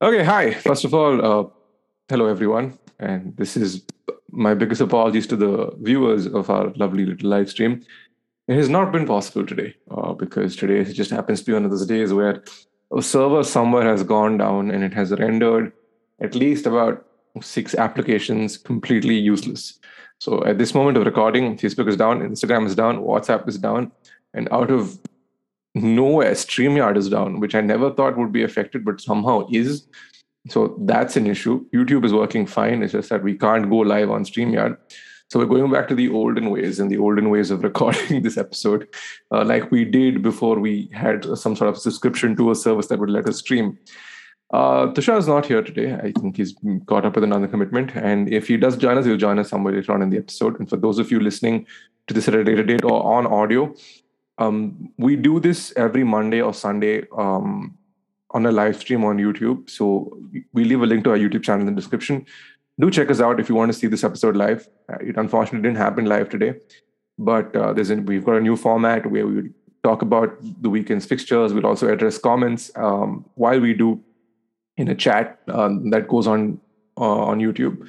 Okay, hi. First of all, uh, hello everyone, and this is my biggest apologies to the viewers of our lovely little live stream. It has not been possible today uh, because today it just happens to be one of those days where a server somewhere has gone down and it has rendered at least about six applications completely useless. So at this moment of recording, Facebook is down, Instagram is down, WhatsApp is down, and out of nowhere, StreamYard is down, which I never thought would be affected, but somehow is. So that's an issue. YouTube is working fine. It's just that we can't go live on StreamYard. So we're going back to the olden ways and the olden ways of recording this episode, uh, like we did before we had some sort of subscription to a service that would let us stream. Uh, Tushar is not here today. I think he's caught up with another commitment. And if he does join us, he'll join us somewhere later on in the episode. And for those of you listening to this at a later date or on audio, um, we do this every Monday or Sunday um, on a live stream on YouTube. So we leave a link to our YouTube channel in the description. Do check us out if you want to see this episode live. It unfortunately didn't happen live today, but uh, there's a, we've got a new format where we talk about the weekend's fixtures. We'll also address comments um, while we do in a chat um, that goes on uh, on YouTube.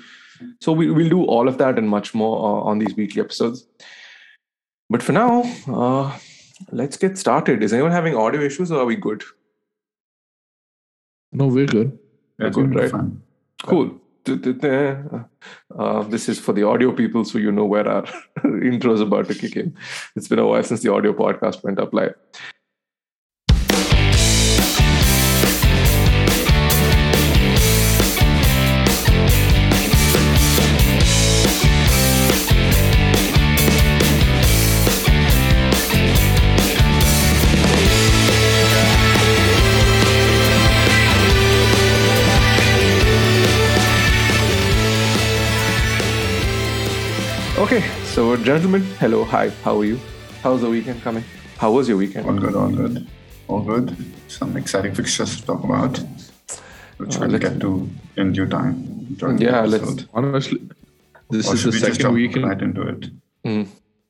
So we, will do all of that and much more uh, on these weekly episodes. But for now, uh, let's get started. Is anyone having audio issues or are we good? No, we're good. We're good, right? Fine. Cool. Uh, this is for the audio people, so you know where our intro is about to kick in. It's been a while since the audio podcast went up live. So gentlemen, hello, hi, how are you? How's the weekend coming? How was your weekend? All good, all good, all good. Some exciting fixtures to talk about, which uh, we'll get to in due time. Yeah, let's. Honestly, this or is the second weekend. Right into it. Mm.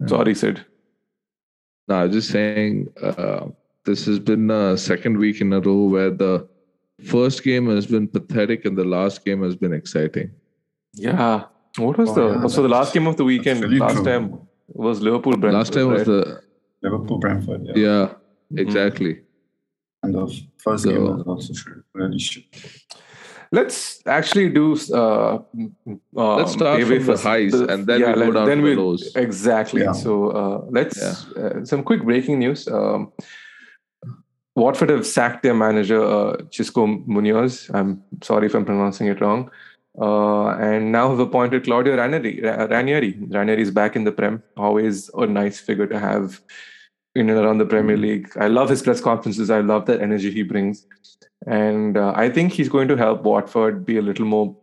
Sorry, Sid. No, I was just saying. Uh, this has been the second week in a row where the first game has been pathetic and the last game has been exciting. Yeah, what was oh, the yeah, so the last game of the weekend really last true. time was Liverpool Brentford. Last time was the Liverpool Brentford. Yeah, yeah mm-hmm. exactly. And the first so, game was also really shit. Let's actually do. Uh, uh, let's start from the highs the, and then yeah, we go down then to the lows. Exactly. Yeah. So uh, let's yeah. uh, some quick breaking news. Um, Watford have sacked their manager uh, Xisco Munoz. I'm sorry if I'm pronouncing it wrong. Uh, and now have appointed Claudio Ranieri. Ranieri. Ranieri is back in the Prem. Always a nice figure to have in and around the Premier mm-hmm. League. I love his press conferences. I love that energy he brings. And uh, I think he's going to help Watford be a little more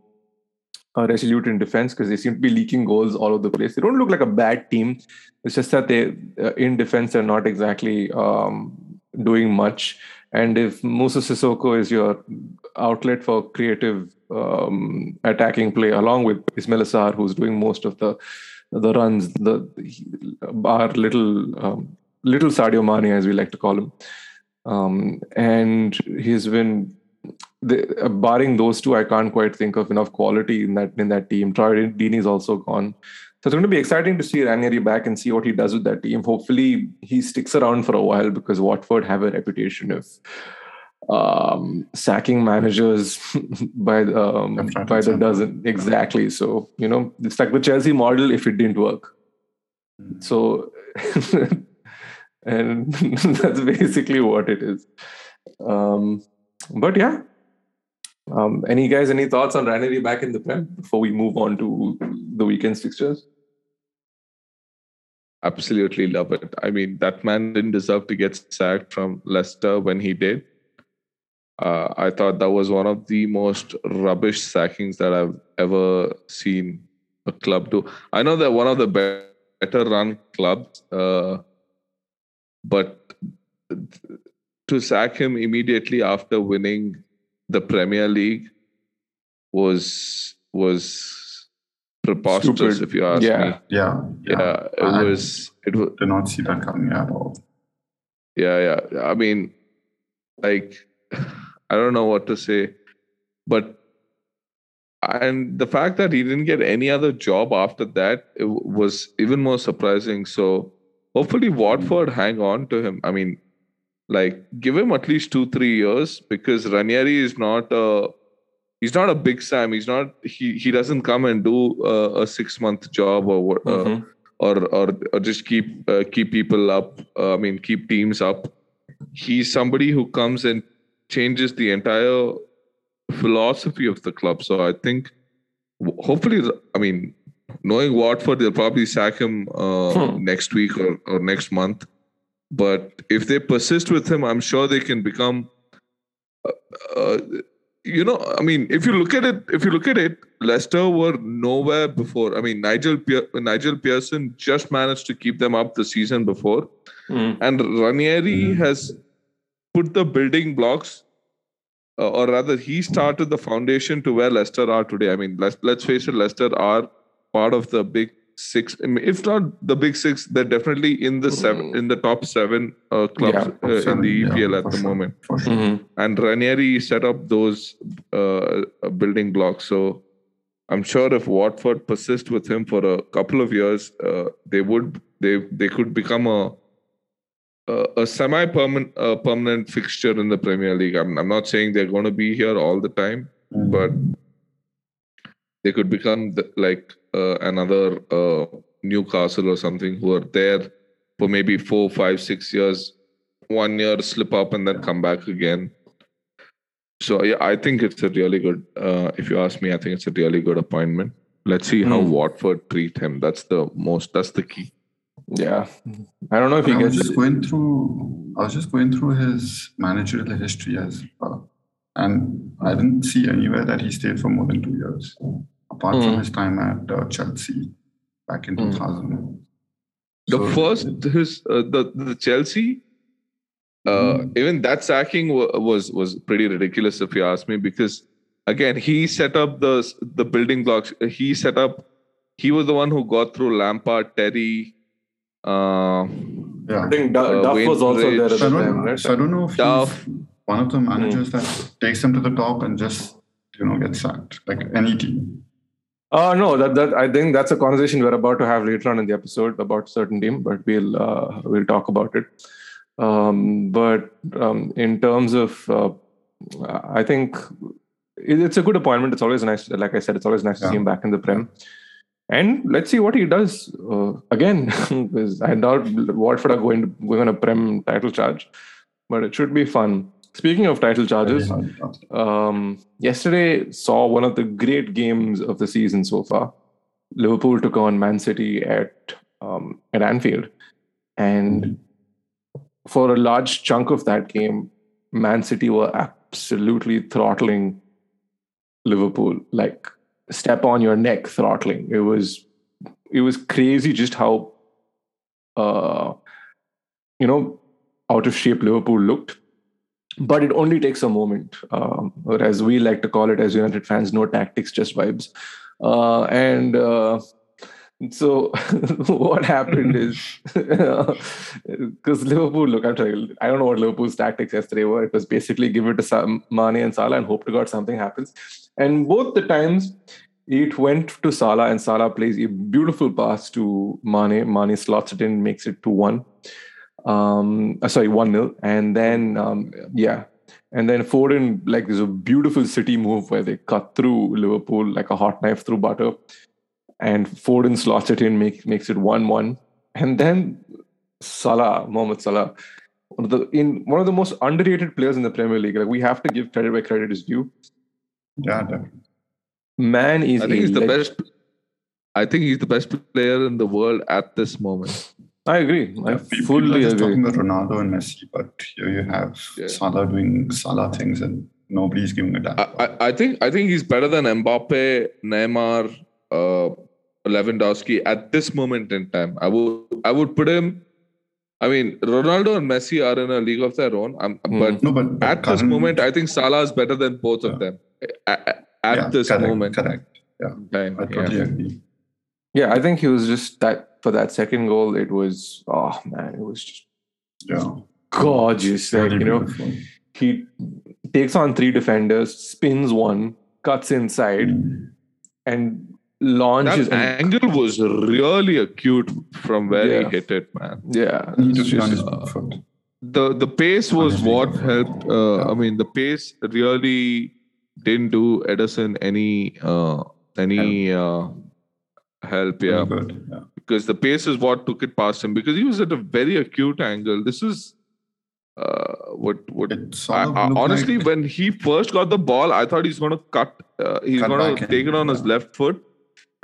uh, resolute in defense because they seem to be leaking goals all over the place. They don't look like a bad team. It's just that they, uh, in defense, are not exactly um, doing much. And if Moussa Sissoko is your outlet for creative um, attacking play, along with Ismail Sarr, who's doing most of the the runs, the our little um, little Sadio Mane, as we like to call him, um, and he's been. The, uh, barring those two, I can't quite think of enough quality in that in that team. Troy Deeney's also gone. So it's going to be exciting to see Ranieri back and see what he does with that team. Hopefully, he sticks around for a while because Watford have a reputation of um, sacking managers by the um, by the dozen exactly. So you know, it's like the Chelsea model if it didn't work. Mm. So, and that's basically what it is. Um, but yeah, um, any guys, any thoughts on Ranieri back in the Prem before we move on to the weekend's fixtures? Absolutely love it. I mean, that man didn't deserve to get sacked from Leicester when he did. Uh, I thought that was one of the most rubbish sackings that I've ever seen a club do. I know they're one of the better run clubs, uh, but to sack him immediately after winning the Premier League was was preposterous, Stupid. if you ask yeah. me. Yeah, yeah, yeah. It I was. It was. Did not see that coming at all. Yeah, yeah. I mean, like I don't know what to say. But and the fact that he didn't get any other job after that was even more surprising. So hopefully Watford hang on to him. I mean, like give him at least two three years because Ranieri is not a he's not a big Sam. He's not he he doesn't come and do a, a six month job or uh, mm-hmm. or, or or just keep uh, keep people up. Uh, I mean, keep teams up. He's somebody who comes and changes the entire philosophy of the club. So I think hopefully, I mean, knowing Watford, they'll probably sack him uh, hmm. next week or, or next month. But if they persist with him, I'm sure they can become. Uh, uh, you know, I mean, if you look at it, if you look at it, Leicester were nowhere before. I mean, Nigel Nigel Pearson just managed to keep them up the season before, mm. and Ranieri mm. has put the building blocks, uh, or rather, he started the foundation to where Leicester are today. I mean, let's let's face it, Leicester are part of the big six. I mean, if not the big six, they're definitely in the seven, mm. in the top seven uh, clubs yeah, uh, seven, in the EPL yeah, at the sure, moment. Sure. Mm-hmm. And Ranieri set up those uh, building blocks. So I'm sure if Watford persist with him for a couple of years, uh, they would they they could become a a, a semi-permanent uh, permanent fixture in the Premier League. I'm, I'm not saying they're going to be here all the time, mm. but they could become the, like uh, another uh, Newcastle or something who are there for maybe four, five, six years, one year slip up and then come back again. So yeah, I think it's a really good. Uh, if you ask me, I think it's a really good appointment. Let's see how mm. Watford treat him. That's the most. That's the key. Yeah, I don't know if he I gets. was just going through. I was just going through his managerial history as well, and I didn't see anywhere that he stayed for more than two years apart mm. from hmm. his time at uh, Chelsea back in mm. 2000. The so, first, his uh, the the Chelsea, uh, mm. even that sacking w- was was pretty ridiculous if you ask me because again he set up the the building blocks. He set up. He was the one who got through Lampard, Terry. Uh, yeah. I think Duff, uh, Duff was also Rich. there at the time, right? So I don't know if Duff. one of the managers mm. that takes him to the top and just you know gets sacked like any team. Uh, no, that, that I think that's a conversation we're about to have later on in the episode about certain team, but we'll uh, we'll talk about it. Um, but um, in terms of, uh, I think it's a good appointment. It's always nice, like I said, it's always nice yeah. to see him back in the prem. And let's see what he does uh, again. because I doubt Watford are going to going on a prem title charge, but it should be fun. Speaking of title charges, um, yesterday saw one of the great games of the season so far. Liverpool took on Man City at um, at Anfield, and for a large chunk of that game, Man City were absolutely throttling Liverpool, like step on your neck throttling. It was it was crazy just how uh, you know out of shape Liverpool looked but it only takes a moment, um, or as we like to call it as United fans, no tactics, just vibes. Uh, and uh, so what happened is because Liverpool, look, I'm telling I don't know what Liverpool's tactics yesterday were. It was basically give it to Mane and Salah and hope to God something happens. And both the times it went to Salah and Salah plays a beautiful pass to Mane. Mane slots it in, makes it 2 1 um, uh, sorry, 1 0. And then, um, yeah. And then Foden, like, there's a beautiful city move where they cut through Liverpool like a hot knife through butter. And Foden slots it in, make, makes it 1 1. And then Salah, Mohamed Salah, one of the in one of the most underrated players in the Premier League. Like we have to give credit where credit is due. Yeah, definitely. Man is I think he's the best. I think he's the best player in the world at this moment. I agree. I yeah, fully just agree. talking about Ronaldo and Messi, but here you have yeah. Salah doing Salah things and nobody's giving a damn. I, I, think I think he's better than Mbappe, Neymar, uh, Lewandowski at this moment in time. I would I would put him. I mean, Ronaldo and Messi are in a league of their own. Mm. But, no, but, but at current, this moment, I think Salah is better than both yeah. of them. At, at yeah, this correct, moment, correct. Yeah, time, I totally agree. Yeah, I think he was just that for that second goal, it was oh man, it was just yeah gorgeous. Like, you know, he takes on three defenders, spins one, cuts inside, Mm. and launches. That and- angle was really acute from where Yeah. he hit it, man. yeah, He it's took it on just- his. The the pace was what helped. Uh, Yeah. I mean, the pace really didn't do Ederson any uh, any uh, help. Yeah, good. Yeah. because the pace is what took it past him. Because he was at a very acute angle. This is uh, what what I, I- honestly, like- when he first got the ball, I thought he's going to cut. Uh, he's going back to in, take it on his left foot,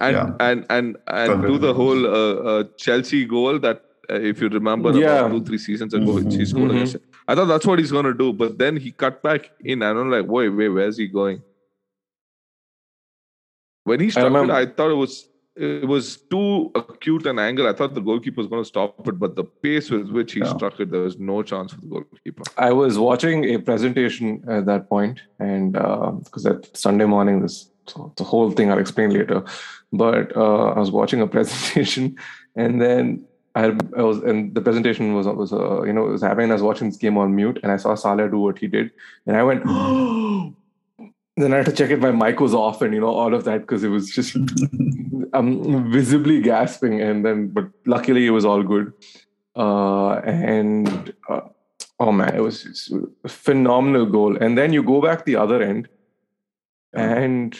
and Yeah. and and and Cut do the whole uh, uh, Chelsea goal that, uh, if you remember, Yeah. about two three seasons ago, which he scored Mhm. against. it. I thought that's what he's going to do, but then he cut back in, and I'm like, wait, wait, where's he going? When he struck it, I thought it was. It was too acute an angle. I thought the goalkeeper was going to stop it, but the pace with which he Yeah. struck it, there was no chance for the goalkeeper. I was watching a presentation at that point, and because that Sunday morning, this so the whole thing I'll explain later. But uh, I was watching a presentation, and then I, I was, and the presentation was was uh, you know it was happening. I was watching this game on mute, and I saw Salah do what he did, and I went. then I had to check if my mic was off, and you know all of that because it was just I'm visibly gasping, and then but luckily it was all good. Uh, and uh, oh man, it was a phenomenal goal. And then you go back the other end, and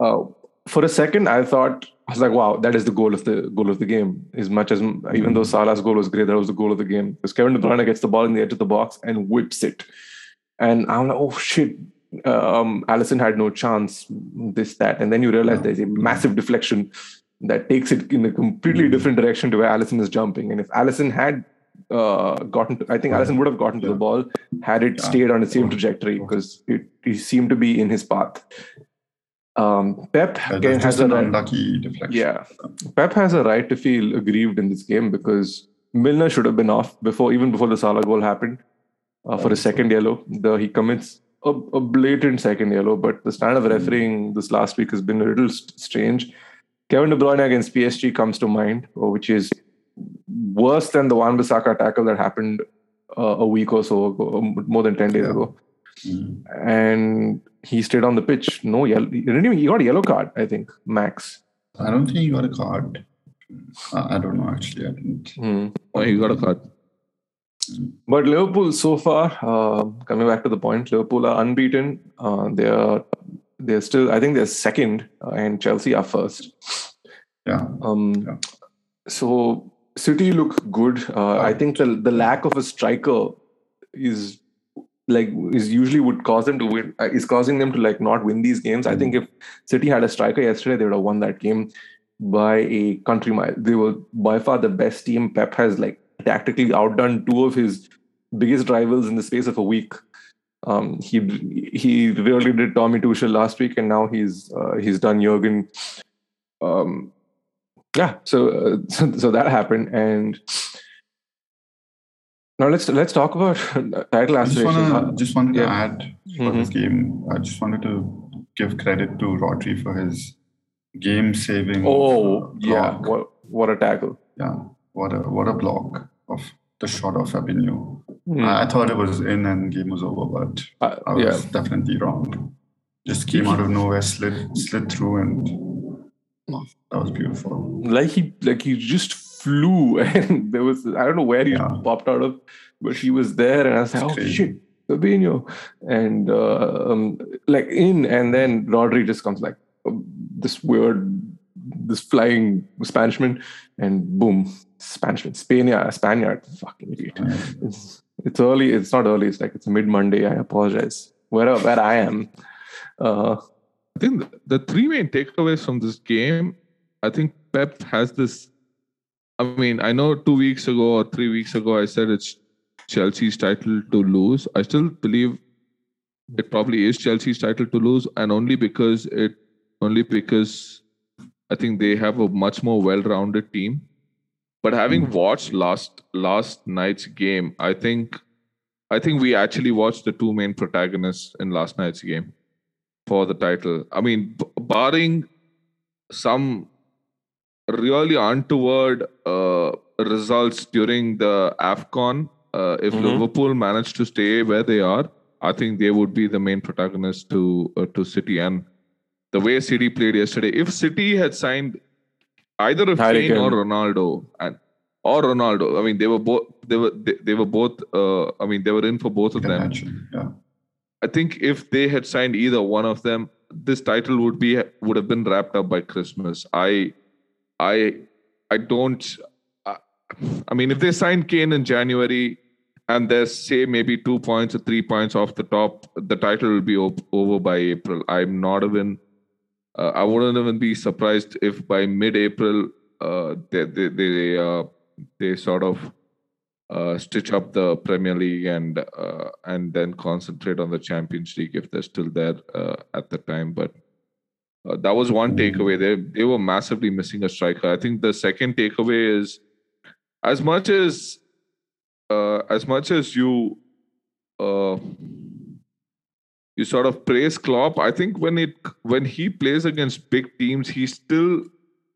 uh, for a second I thought I was like, wow, that is the goal of the goal of the game. As much as even though Salah's goal was great, that was the goal of the game because Kevin De Bruyne gets the ball in the edge of the box and whips it, and I'm like, oh shit. Um, Alisson had no chance. This that, and then you realize there's a massive deflection that takes it in a completely different direction to where Alisson is jumping. And if Alisson had uh, gotten, to, I think Alisson would have gotten to the ball had it Yeah. stayed on the same trajectory because it, it seemed to be in his path. Um, Pep That again has a an right, unlucky deflection. yeah. Pep has a right to feel aggrieved in this game because Milner should have been off before, even before the Salah goal happened, uh, for a second yellow. The he commits a, a blatant second yellow, but the standard of refereeing this last week has been a little st- strange. Kevin De Bruyne against PSG comes to mind, uh, which is worse than the Wan Bissaka tackle that happened uh, a week or so ago, um, more than ten days Yeah. ago Mm. and he stayed on the pitch. No yellow. He didn't even. He got a yellow card. I think max. I don't think he got a card. I I don't know actually. I didn't. Hmm. Oh, he got a card. But Liverpool so far, uh, coming back to the point, Liverpool are unbeaten. Uh, they are. They're still. I think they're second, uh, and Chelsea are first. Yeah. Um, Yeah. So City look good. Uh, I think the the lack of a striker is like is usually would cause them to win. Uh, is causing them to like not win these games. I think if City had a striker yesterday, they would have won that game by a country mile. They were by far the best team. Pep has like tactically outdone two of his biggest rivals in the space of a week. Um, he he really did Tommy Tuchel last week, and now he's uh, he's done Jurgen. Um, yeah, so, uh, so so that happened, and now let's let's talk about title I just wanna just wanted to yeah. add for this game. I just wanted to give credit to Rodri for his game saving. oh yeah, what what a tackle! yeah. What a what a block of the shot of Fabinho. Hmm. I, thought it was in and game was over, but Uh, I was yeah, definitely wrong. Just came out of nowhere, slid slid through, and that was beautiful. like he like he just flew, and there was I don't know where he Yeah. popped out of, but he was there, and I was like, It's oh crazy. shit, Fabinho, and uh, um, like in, and then Rodri just comes like um, this weird, this flying Spanishman, and boom, Spanishman, Spaniard, Spaniard, fucking idiot. It's it's early. It's not early. It's like it's mid Monday. I apologize. Where where I am. Uh, I think the- the three main takeaways from this game, I think Pep has this. I mean, I know two weeks ago or three weeks ago, I said it's Chelsea's title to lose. I still believe it probably is Chelsea's title to lose, and only because it, only because I think they have a much more well-rounded team. But having hmm. watched last last night's game, I think, I think we actually watched the two main protagonists in last night's game for the title. I mean, b- barring some really untoward uh, results during the AFCON, Uh, if Mhm. Liverpool manage to stay where they are, I think they would be the main protagonist to uh, to City. And the way City played yesterday, if City had signed either of Harry Kane or Ronaldo and or Ronaldo, I mean they were both they were they, they were both uh, I mean they were in for both of them. Yeah. I think if they had signed either one of them, this title would be would have been wrapped up by Christmas. I, I, I don't. I, I mean, if they sign Kane in January and there's say maybe two points or three points off the top, the title will be op- over by April. I'm not even. Uh, I wouldn't even be surprised if by mid-April, uh, they they they, uh, they sort of uh, stitch up the Premier League and uh, and then concentrate on the Champions League if they're still there uh, at the time. But uh, that was one takeaway. They they were massively missing a striker. I think the second takeaway is as much as uh, as much as you uh, you sort of praise Klopp. I think when it when he plays against big teams, he still,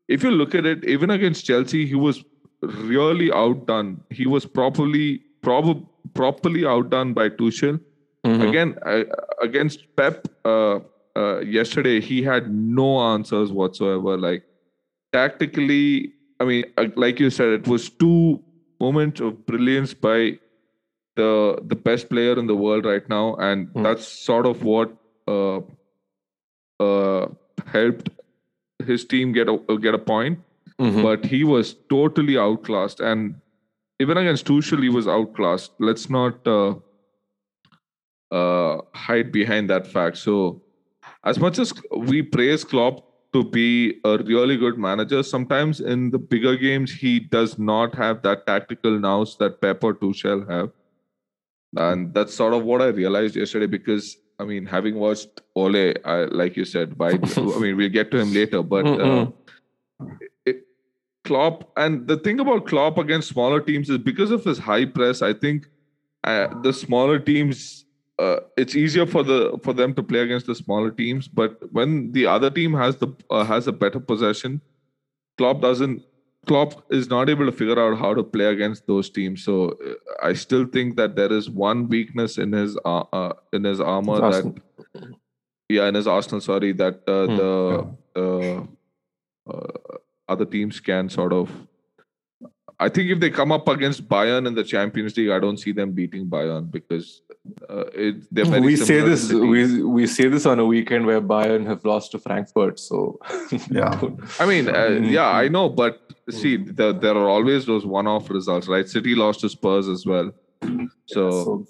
if you look at it, even against Chelsea, he was really outdone. He was properly prob- properly outdone by Tuchel. Mhm. Again, uh, against Pep uh, yesterday, he had no answers whatsoever. Like tactically, I mean, uh, like you said, it was two moments of brilliance by the the best player in the world right now, and Hmm. that's sort of what uh, uh, helped his team get a get a point Mhm. but he was totally outclassed. And even against Tuchel, he was outclassed. Let's not uh, uh, hide behind that fact. So, as much as we praise Klopp to be a really good manager, sometimes in the bigger games, he does not have that tactical nous that Pep or Tuchel have. And that's sort of what I realized yesterday because, I mean, having watched Ole, I, like you said, by, I mean, we'll get to him later, but. Uh, it- Klopp and the thing about Klopp against smaller teams is because of his high press. I think uh, the smaller teams, uh, it's easier for the for them to play against the smaller teams. But when the other team has the uh, has a better possession, Klopp doesn't. Klopp is not able to figure out how to play against those teams. So uh, I still think that there is one weakness in his uh, uh, in his armor It's that Arsenal. yeah in his Arsenal. Sorry that uh, Hmm. the uh, uh, other teams can sort of. I think if they come up against Bayern in the Champions League, I don't see them beating Bayern because uh, it, they're very we say this to we we say this on a weekend where Bayern have lost to Frankfurt. So Yeah. I mean, uh, yeah, I know, but see, the, there are always those one-off results, right? City lost to Spurs as well, so so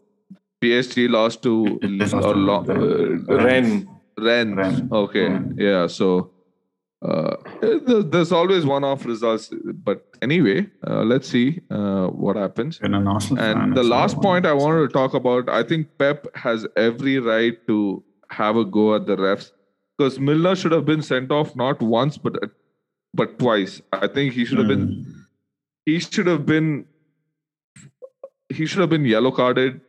PSG lost to Lost or to lo- uh, Ren. Rennes. Rennes. Okay, Rennes. yeah. So uh, there's always one-off results, but anyway, uh, let's see uh, what happens. An fan, And the last point I wanted to talk about, I think Pep has every right to have a go at the refs because Milner should have been sent off not once but but twice. I think he should have been Mm. he should have been he should have been yellow carded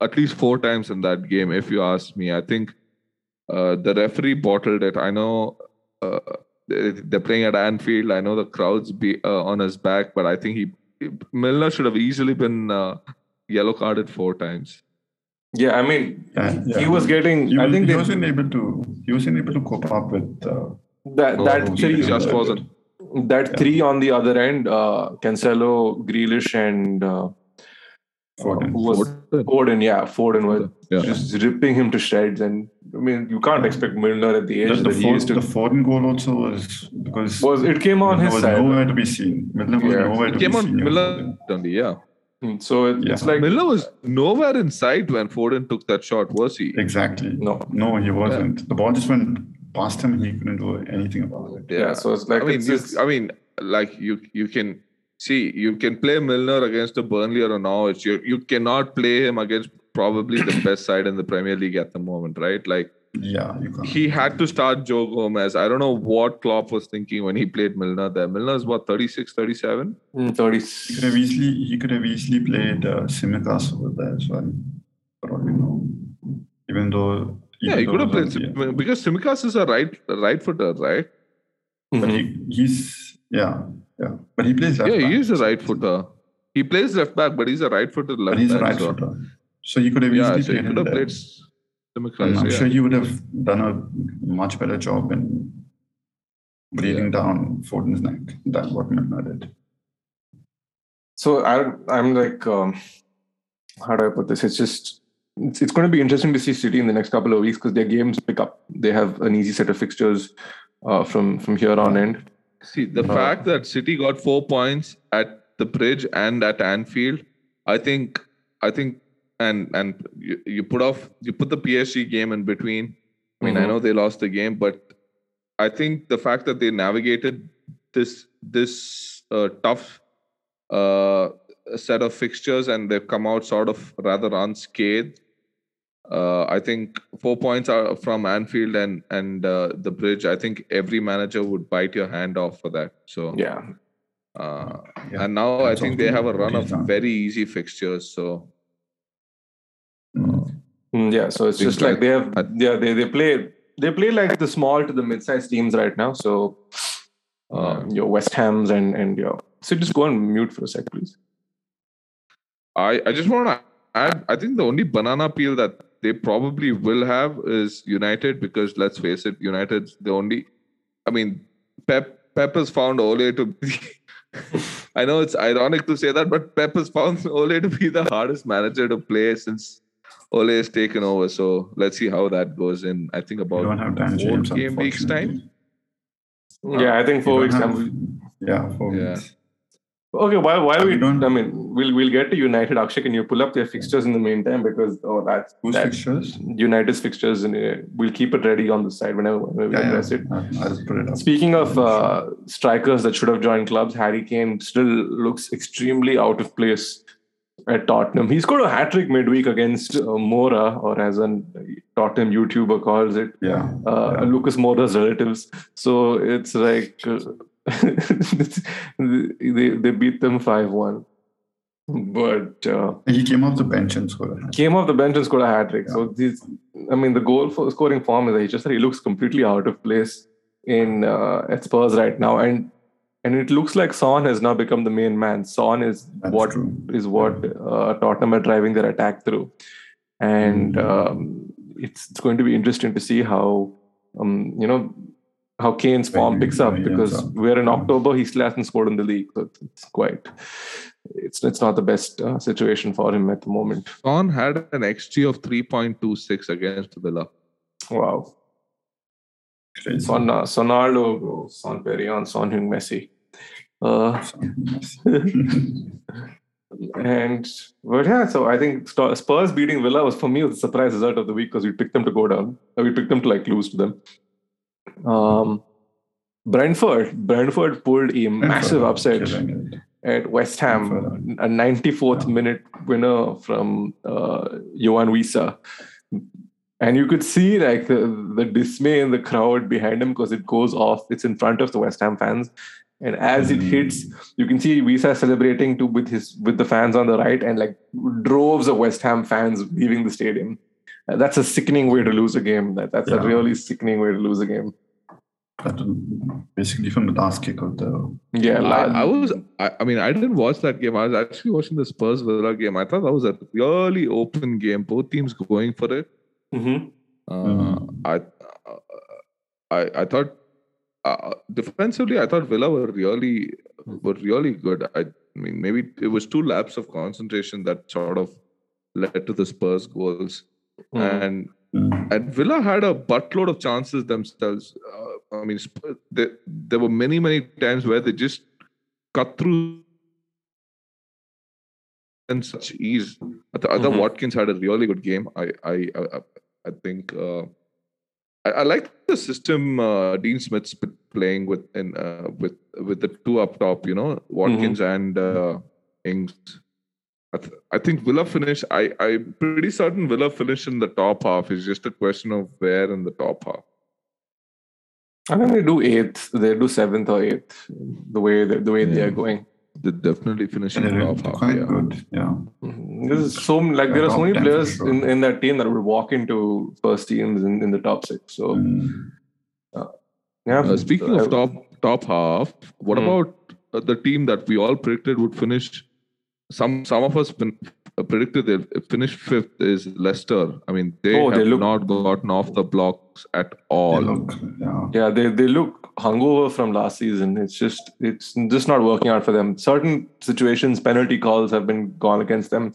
at least four times in that game if you ask me i think uh, the referee bottled it i know uh, they're playing at anfield i know the crowds be uh, on his back but i think he milner should have easily been uh, yellow carded four times Yeah, I mean, Yeah, he yeah. was getting. He, I was- think he they, wasn't able to. He wasn't able to cope up with. Uh, that that Oh, three, he just wasn't that three on the other end, uh, Cancelo, Grealish, and uh, Foden. who was Foden. Yeah, Foden was yeah just ripping him to shreds. And I mean, you can't expect Milner at the age The, the, that he Ford, used to. the Foden goal also was because was it came on Milner his was side? nowhere to be seen. Milner was Yeah. nowhere He to came be on seen. Miller Dundee, yeah Mm, So it, it's like Miller was nowhere in sight when Foden took that shot was he Exactly. no. No, he wasn't. The ball just went past him and he couldn't do anything about it. Yeah. so it's like I mean, it's, you, it's- I mean, like you, you can see, you can play Milner against a Burnley or a Norwich. You, you cannot play him against probably the best side in the Premier League at the moment, right? Like Yeah, you can't. he had to start Joe Gomez. I don't know what Klopp was thinking when he played Milner there. Milner's what 36, 37? mm, 30. He could have easily he could have easily played uh, Tsimikas over there as well. For all we know. Even though Yeah, he could have played was on- Sim- because Tsimikas is a right right footer, right? But Mhm. he, he's yeah, yeah. But he plays left Yeah, back. he is a right footer. He plays left back, but he's a right-footed left But he's a right so, footer. So you could have yeah, easily so he played could him have played Simic I'm yeah. sure you would have done a much better job in breathing down Foden's neck than what Milner did. So I, I'm like, um, how do I put this? It's just, it's, it's going to be interesting to see City in the next couple of weeks because their games pick up. They have an easy set of fixtures uh, from from here on end. See, the Uh, fact that City got four points at the bridge and at Anfield, I think, I think, and and you, you put off, you put the PSG game in between. I mean, I Mhm. know they lost the game, but I think the fact that they navigated this this uh, tough uh, set of fixtures and they've come out sort of rather unscathed. Uh, I think four points are from Anfield and and uh, the bridge. I think every manager would bite your hand off for that. So Yeah. uh, Yeah, and now I that's think they have a run of Zidane. very easy fixtures. So Mm. Mm, yeah. So it's just like, like- they have, I- yeah, they, they play, they play like the small to the mid-sized teams right now. So uh, your West Hams and, and your, so just go on mute for a sec, please. I I just want to add. I think the only banana peel that they probably will have is United because let's face it, United's the only. I mean, Pep Pep has found Ole to be. I know it's ironic to say that, but Pep has found Ole to be the hardest manager to play since Ole has taken over. So let's see how that goes in. I think about don't have Dan four game weeks time. yeah, I think You four weeks. have- time. Yeah, four Yeah. weeks. Okay, why why we we don't- I mean, we'll we'll get to United. Akshay, can you pull up their fixtures in the meantime? Because oh, that's Whose that, fixtures? United's fixtures, and uh, we'll keep it ready on the side whenever, whenever we address yeah. it. I'll, put it up. Speaking of uh, strikers that should have joined clubs, Harry Kane still looks extremely out of place at Tottenham. He scored a hat trick midweek against uh, Mura, or as a Tottenham YouTuber calls it, Yeah. uh, Yeah. Lucas Moura's relatives. So it's like uh, they they beat them five one, but. Uh, He came off the bench and scored a hat. came off the bench and scored a hat trick. So these, I mean, the goal for scoring form is that he just he looks completely out of place in uh, at Spurs right now, and and it looks like Son has now become the main man. Son is That's what true. is what uh, Tottenham are driving their attack through, and Mhm. um, it's, it's going to be interesting to see how um, you know how Kane's form picks up because we're in October. He still hasn't scored in the league, so it's, it's quite. It's it's not the best uh, situation for him at the moment. Son had an XG of 3.26 against Villa. Wow. Crazy. Son, uh, Sonaldo, Son Perignon, Son Heung Messi. Uh, and but yeah, so I think Spurs beating Villa was for me was the surprise result of the week because we picked them to go down. Uh, We picked them to like lose to them. Um, Brentford, Brentford pulled a massive upset at West Ham, a 94th Yeah. minute winner from uh, Yoane Wissa. And you could see like the, the dismay in the crowd behind him because it goes off. It's in front of the West Ham fans, and as it Mm. hits, you can see Wissa celebrating too with his with the fans on the right, and like droves of West Ham fans leaving the stadium. Uh, that's a sickening way to lose a game. That, that's a really sickening way to lose a game. That was basically from the last kick of the. Yeah, I, I was, I, I mean, I didn't watch that game. I was actually watching the Spurs Villa game. I thought that was a really open game. Both teams going for it. Mhm. Uh, Mhm. I, I, I thought uh, defensively, I thought Villa were really, were really good. I, mean, maybe it was two laps of concentration that sort of led to the Spurs goals, Mhm. and. And Villa had a buttload of chances themselves. Uh, I mean, Sp- there, there were many, many times where they just cut through and such ease. I, th- I thought Mhm. Watkins had a really good game. I, I, I, I think uh, I, I like the system uh, Dean Smith's playing with in uh, with with the two up top. You know, Watkins and uh, Ings. I, th- I think Villa finish. I I'm pretty certain Villa finish in the top half. It's just a question of where in the top half. I think they do eighth. They do seventh or eighth. The way they, the way they are going. They definitely finish in They're the top half. quite Yeah. good. Yeah. Mhm. There's so like there are so many players sure. in, in that team that would walk into first teams in, in the top six. So Mm. yeah. Uh, speaking Uh, of top top half, what Hmm. about uh, the team that we all predicted would finish some some of us been, uh, predicted they'll finish fifth is Leicester. I mean, they Oh, have they look- not gotten off the blocks at all. They look, yeah. Yeah, they they look hungover from last season. It's just it's just not working out for them. Certain situations, penalty calls have been gone against them.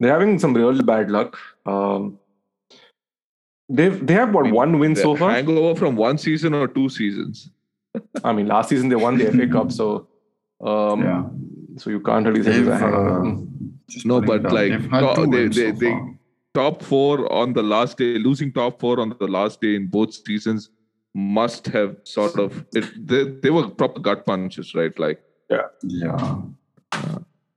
They're having some real bad luck. Um, they've they have what I mean, one win so far. hangover from one season or two seasons. I mean, last season they won the FA Cup, so um, Yeah. So you can't really say it's They've, a hangover. uh, Mm. No, but down. like, They've had they- they- so they- Top four on the last day, losing top four on the last day in both seasons must have sort of it, they, they were proper gut punches, right? Like Yeah. I,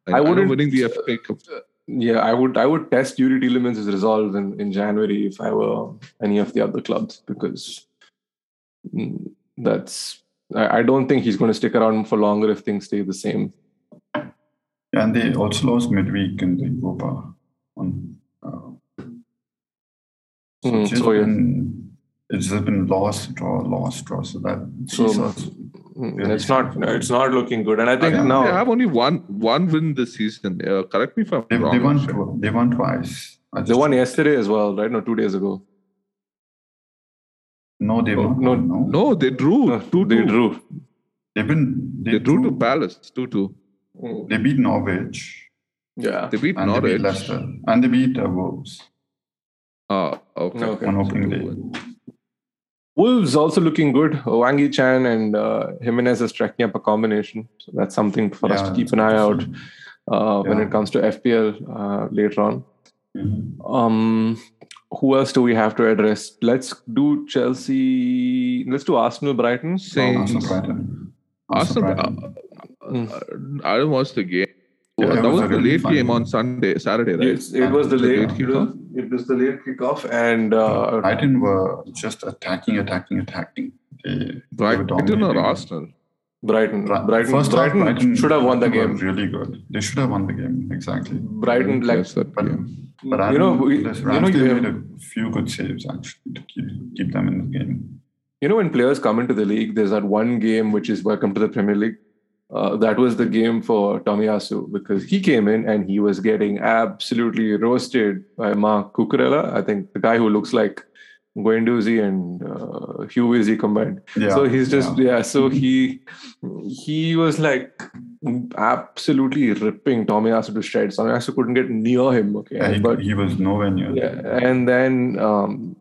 I I wouldn't- winning the FA Cup. Yeah, I would I would test Yuri Tielemans' resolve in, in January if I were any of the other clubs because mm, that's I, I don't think he's going to stick around for longer if things stay the same. Yeah, and they also lost midweek in the Europa. On, uh, so Mm, it's just so, yeah. been, it's just been lost, draw, lost, draw. So that So, sees Mm, really it's not it's not looking good, and I think Yeah, now They have only one one win this season. Uh, correct me if I'm they, wrong. they won. Akshay. tw- They won twice. I they just- won yesterday as well, right? No, two days ago. No, they Oh, won. no, No, no. No, they drew. No, two, they two. drew. They've been. They drew to Palace. Two two. Mm, They beat Norwich Yeah. They Yeah. beat and they beat Leicester and they beat uh, Wolves Ah, okay. Okay. on opening day. Wolves also looking good. Hwang Hee-chan and uh, Jimenez is tracking up a combination. So that's something for us to keep an eye out see. uh, when it comes to FPL uh, later on. Mhm. Um, who else do we have to address? Let's do Chelsea. Let's do Arsenal Brighton. Saints. Arsenal Brighton. Arsenal. Brighton. Uh, uh, I didn't watch the game. Yeah, that it was, was the late fun game game. on Sunday, Saturday, right? It's, it was the The late, late it was, it was the late kickoff, and uh, Brighton were just attacking, attacking, attacking. They, they were Brighton or. Arsenal? Brighton, Brighton, First half, Brighton, Brighton should have won the game. Really good. They should have won the game exactly. Brighton, like that But, game. but you know, we, you know, Ramsdale you made have, a few good saves actually to keep keep them in the game. you know when players come into the league, there's that one game which is welcome to the Premier League. Uh, that was the game for Tomiyasu because he came in and he was getting absolutely roasted by Marc Cucurella. I think the guy who looks like Guendouzi and uh, Hugh Izzy combined. Yeah. so he's just yeah. yeah. so he he was like absolutely ripping Tomiyasu to shreds. Tomiyasu couldn't get near him. Okay, Yeah, he, but he was nowhere near. yeah, and then um,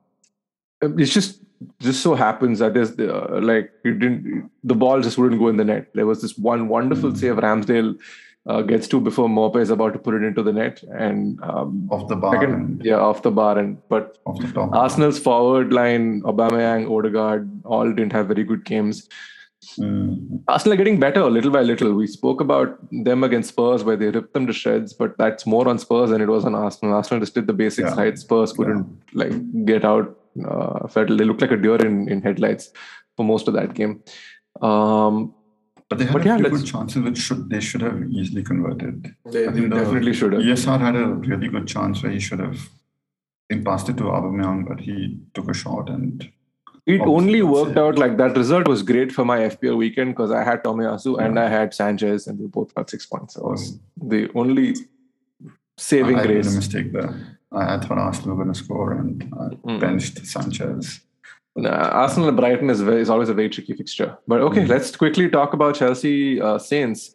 it's just just so happens that there's the, uh, like it didn't the ball just wouldn't go in the net. There was this one wonderful Mm. save Ramsdale uh, gets to before Maupay is about to put it into the net, and um, Off the bar second, and yeah, off the bar, and but off the top. Arsenal's forward line, Aubameyang, Odegaard, all didn't have very good games. Mm. Arsenal are getting better little by little. We spoke about them against Spurs where they ripped them to shreds, but that's more on Spurs than it was on Arsenal. Arsenal just did the basics Yeah. right. Spurs couldn't like get out. Uh, felt they looked like a deer in, in headlights for most of that game. Um, But they had But a yeah, good chances which should they should have easily converted. they, they definitely should have. ESR had a really good chance where he should have he passed it to Aubameyang, but he took a shot and It only worked it. out like that. Result was great for my FPL weekend because I had Tomiyasu and I had Sanchez, and they both got six points. So it was um, the only saving I made a grace. mistake there. I, thought Arsenal were going to score and I Mm. benched Sanchez. Arsenal and Brighton is, very, is always a very tricky fixture. But okay, Mm. let's quickly talk about Chelsea uh, Saints.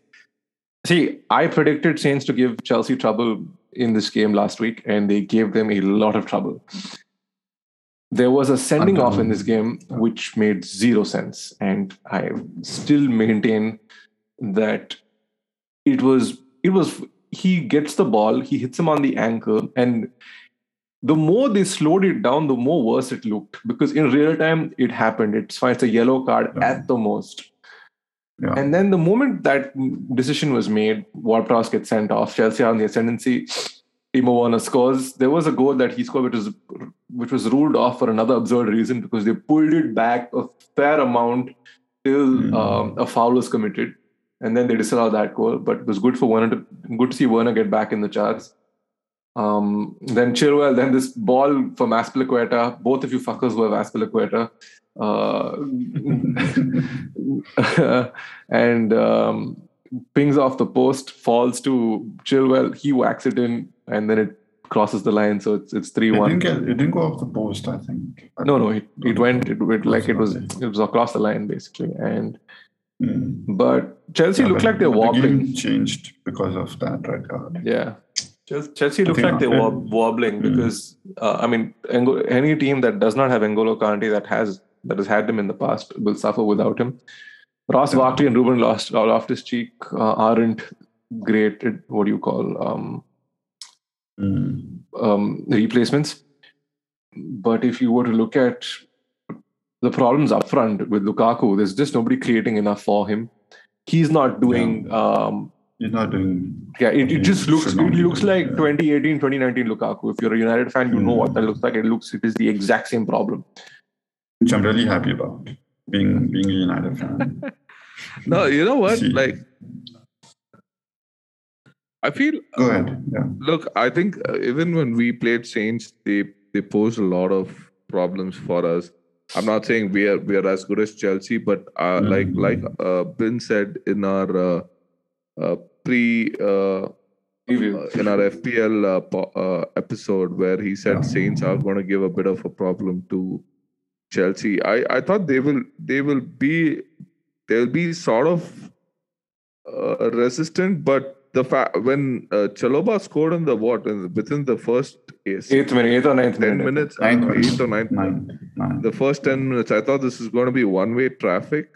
See, I predicted Saints to give Chelsea trouble in this game last week, and they gave them a lot of trouble. There was a sending off in this game which made zero sense, and I still maintain that it was it was he gets the ball, he hits him on the ankle, and the more they slowed it down, the more worse it looked because in real time it happened. It's fine. It's a yellow card Yeah. at the most. Yeah. And then the moment that decision was made, Ward-Prowse gets sent off. Chelsea on the ascendancy. Timo Werner scores. There was a goal that he scored, which was which was ruled off for another absurd reason because they pulled it back a fair amount till Mm. um, a foul was committed, and then they disallowed that goal. But it was good for Werner to good to see Werner get back in the charts. Um, then Chilwell, then this ball from Maspilicueta. Both of you fuckers were Maspilicueta. Uh, and um, pings off the post, falls to Chilwell. He whacks it in, and then it crosses the line. So it's it's three one. It didn't go off the post. I think. No, no, it, it went it, went like it was it was across the line basically. And Mm. but Chelsea Yeah, looked but- like they're the wobbling. game changed because of that right? card. Yeah. Chelsea looks like they're wobbling Mm. because uh, I mean any team that does not have N'Golo Kante that has that has had him in the past will suffer without him. Ross Yeah. Barkley and Ruben lost Loftus Cheek uh, aren't great. at What do you call um, Mm. um, replacements? But if you were to look at the problems up front with Lukaku, there's just nobody creating enough for him. He's not doing. Um, He's not doing. yeah, it, it just looks it looks like that. 2018, 2019 Lukaku. If you're a United fan, you know what Mm. that looks like. It looks it is the exact same problem. Which I'm really happy about. Being being a United fan. No, you know what? See. Like, I feel. Go ahead. Yeah. Look, I think uh, even when we played Saints, they they posed a lot of problems for us. I'm not saying we are we are as good as Chelsea, but uh, like Mhm. like uh, Ben said in our uh, uh, pre uh, uh, in our FPL uh, po- uh, episode where he said Yeah. Saints are going to give a bit of a problem to Chelsea. I, I thought they will they will be they'll be sort of uh, resistant, but the fact when uh, Chalobah scored in the what in the, within the first eight, Eighth minute, eighth or ninth ten minute. minutes, Ninth uh, eighth or ninth, Nine. Nine. the first ten minutes, I thought this is going to be one way traffic.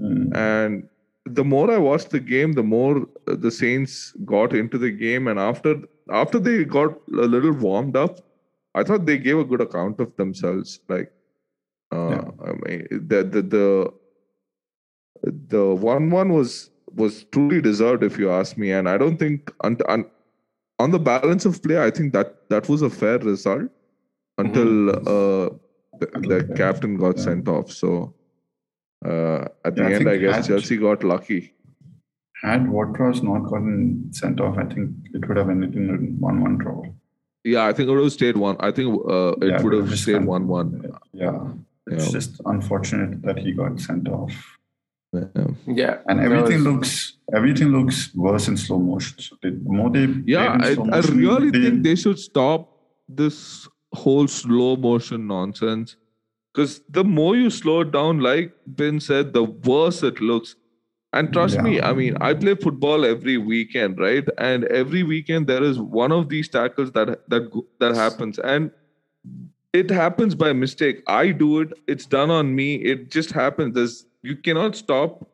Mm. And the more I watched the game, the more uh, the Saints got into the game. And after after they got a little warmed up, I thought they gave a good account of themselves. Like, uh, Yeah. I mean, the the the the one one was was truly deserved, if you ask me. And I don't think on, the balance of play, I think that that was a fair result until uh, the, the captain got Yeah. sent off. So. Uh, at the I end, I guess had- Chelsea got lucky. Had Ward-Prowse not gotten sent off, I think it would have ended in a one-one draw. Yeah, I think it would have stayed one. I think uh, it Yeah, would have stayed one-one. Yeah, it's Yeah. just unfortunate that he got sent off. Yeah. Yeah. And everything was- looks everything looks worse in slow motion. So the more they Yeah, I, in slow I really they- think they should stop this whole slow motion nonsense. Because the more you slow it down, like Ben said, the worse it looks. And trust me, I mean, I play football every weekend, right? And every weekend there is one of these tackles that that that happens, and it happens by mistake. I do it; it's done on me. It just happens. There's you cannot stop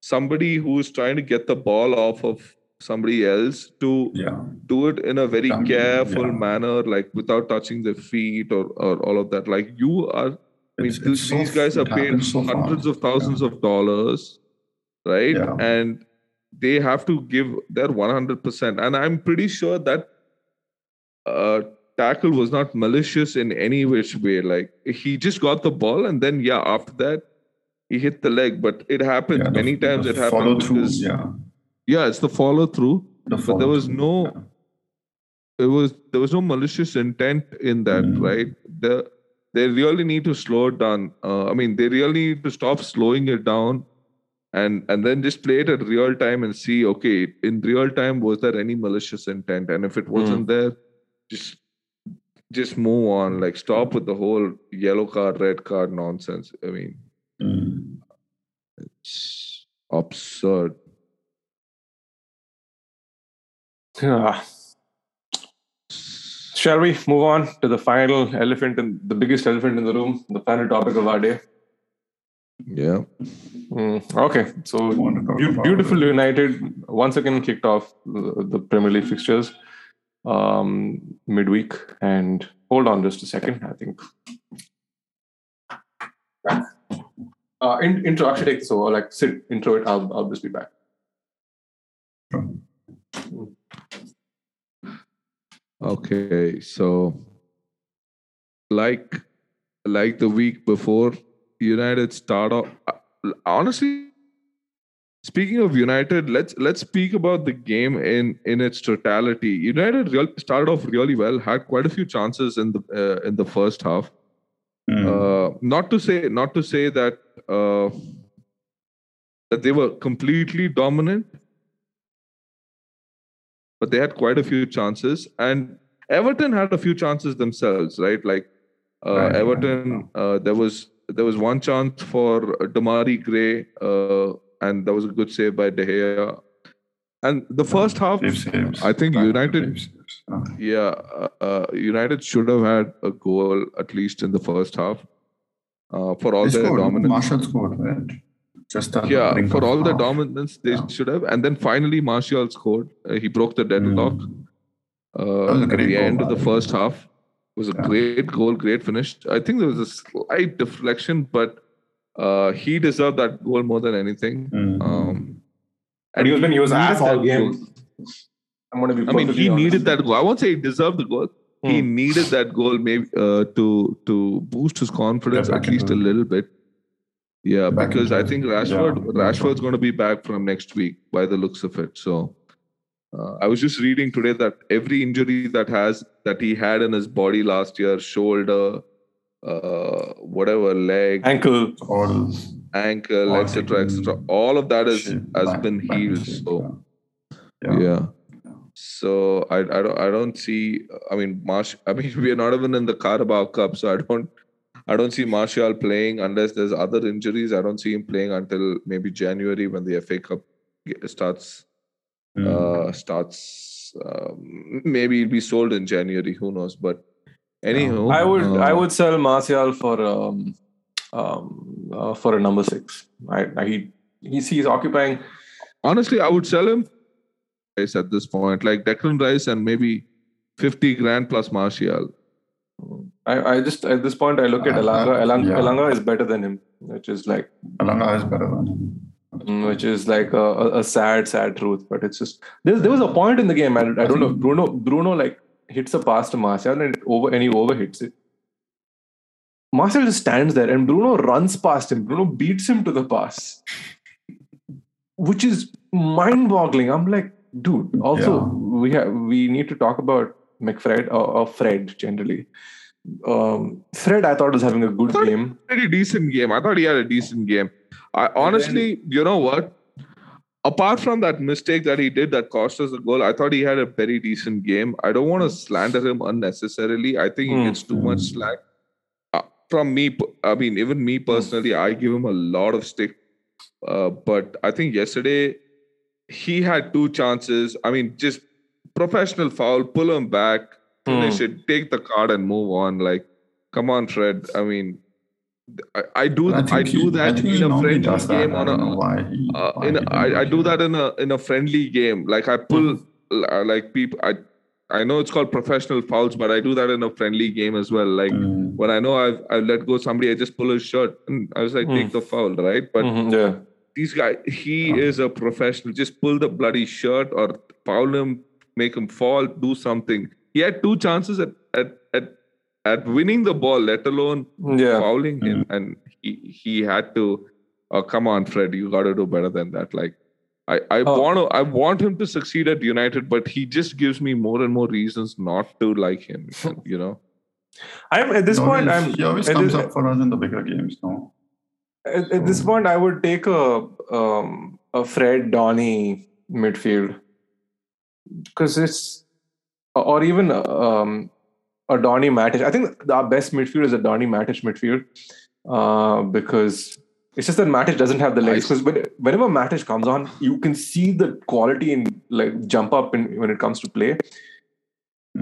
somebody who's trying to get the ball off of somebody else to yeah, do it in a very careful yeah. manner, like without touching their feet or, or all of that. Like you are, I mean, It's- th- it's so- these guys are paid so hundreds of thousands of dollars, right? Yeah. And they have to give their 100%. And I'm pretty sure that uh, tackle was not malicious in any which way. Like he just got the ball, and then, yeah, after that, he hit the leg. But it happens yeah, the- many times. the It follow happens through. because, Yeah, yeah, it's the follow through. the But there was follow-through, no it was there was no malicious intent in that Mm. right the they really need to slow it down uh, i mean they really need to stop slowing it down and and then just play it at real time and see okay in real time was there any malicious intent and if it wasn't there just just move on like stop with the whole yellow card red card nonsense i mean yeah. Mm. it's absurd Yeah. Shall we move on to the final elephant and the biggest elephant in the room, the final topic of our day? yeah Mm, okay, so Want to talk beau- about beautiful it? United once again kicked off the, the Premier League fixtures um, midweek. And hold on just a second, I think. Uh, in, intro, actually take this over, like sit, intro it, I'll, I'll just be back. Okay, so like like the week before, United start off. uh, Honestly, speaking of United, let's let's speak about the game in in its totality. United real, started off really well, had quite a few chances in the uh, in the first half. Mm. Uh, not to say not to say that uh, that they were completely dominant, but they had quite a few chances. And Everton had a few chances themselves, right? Like uh, right, Everton, right. Uh, there was there was one chance for Demarai Gray, uh, and that was a good save by De Gea. And the first half, I think United, yeah, uh, uh, United should have had a goal at least in the first half. Uh, for all they their dominance, Martial scored, right? Just yeah, for all half. the dominance they yeah. should have, and then finally Martial scored. Uh, he broke the deadlock mm. at the end of the first half. It was a yeah. great goal, great finish. I think there was a slight deflection, but uh, he deserved that goal more than anything. Mm. Um, and he was when he was ass all game. I'm going to be. I mean, he honest. needed that goal. I won't say he deserved the goal. Hmm. He needed that goal maybe uh, to to boost his confidence at least a little bit. Yeah, back because I think Rashford yeah. Rashford's going to be back from next week by the looks of it. So uh, I was just reading today that every injury that has that he had in his body last year, shoulder, uh, whatever, leg, ankle, all ankle, etc., etc. All of that is has back, been healed. So, yeah. yeah. So I, I don't I don't see. I mean, Marsh. I mean, we are not even in the Carabao Cup, so I don't I don't see Martial playing unless there's other injuries. I don't see him playing until maybe January when the FA Cup starts. Mm. Uh, starts. Um, maybe he'll be sold in January. Who knows? But anyhow, I would uh, I would sell Martial for um, um, uh, for a number six. I, I he he's he's occupying. Honestly, I would sell him at this point, like Declan Rice and maybe fifty grand plus Martial. I, I just at this point I look at Elanga. Elanga, yeah. Elanga is better than him, which is like Elanga is better than him. Mm, which is like a, a, a sad, sad truth. But it's just there. There was a point in the game. I, I don't know. Bruno Bruno like hits a pass to Martial and over and he overhits it. Martial just stands there and Bruno runs past him. Bruno beats him to the pass, which is mind-boggling. I'm like, dude. Also, yeah. we have we need to talk about McFred or, or Fred generally. Um, Fred, I thought was having a good game. Pretty decent game. I thought he had a decent game. I honestly, then, you know what? Apart from that mistake that he did that cost us the goal, I thought he had a very decent game. I don't want to slander him unnecessarily. I think he mm. gets too much slack. Uh, from me, I mean, even me personally, I give him a lot of stick. Uh, but I think yesterday he had two chances. I mean, just professional foul, pull him back, finish mm. it, take the card and move on. Like, come on, Fred. I mean, I, I do I, I do that in a friendly game on a, he, uh, in a, I, I do that in a in a friendly game. Like I pull mm. like people I I know it's called professional fouls, but I do that in a friendly game as well. Like mm. when I know I've I let go somebody, I just pull his shirt and I was like, mm. take the foul, right? But mm-hmm, yeah, these guys, he is a professional. Just pull the bloody shirt or foul him, make him fall, do something. He had two chances at at at, at winning the ball, let alone yeah. fouling him, mm. and he he had to. Oh, come on, Fred, you got to do better than that. Like, I I oh. want to I want him to succeed at United, but he just gives me more and more reasons not to like him. You know. I'm at this no, point. I'm, he always comes this, up for us in the bigger games. No. At, at this point, I would take a um, a Fred Donny midfield because it's or even um, a Donny Matic. I think our best midfield is a Donny Matic midfield uh, because it's just that Matic doesn't have the legs. Because when, whenever Matic comes on, you can see the quality and like jump up in, when it comes to play.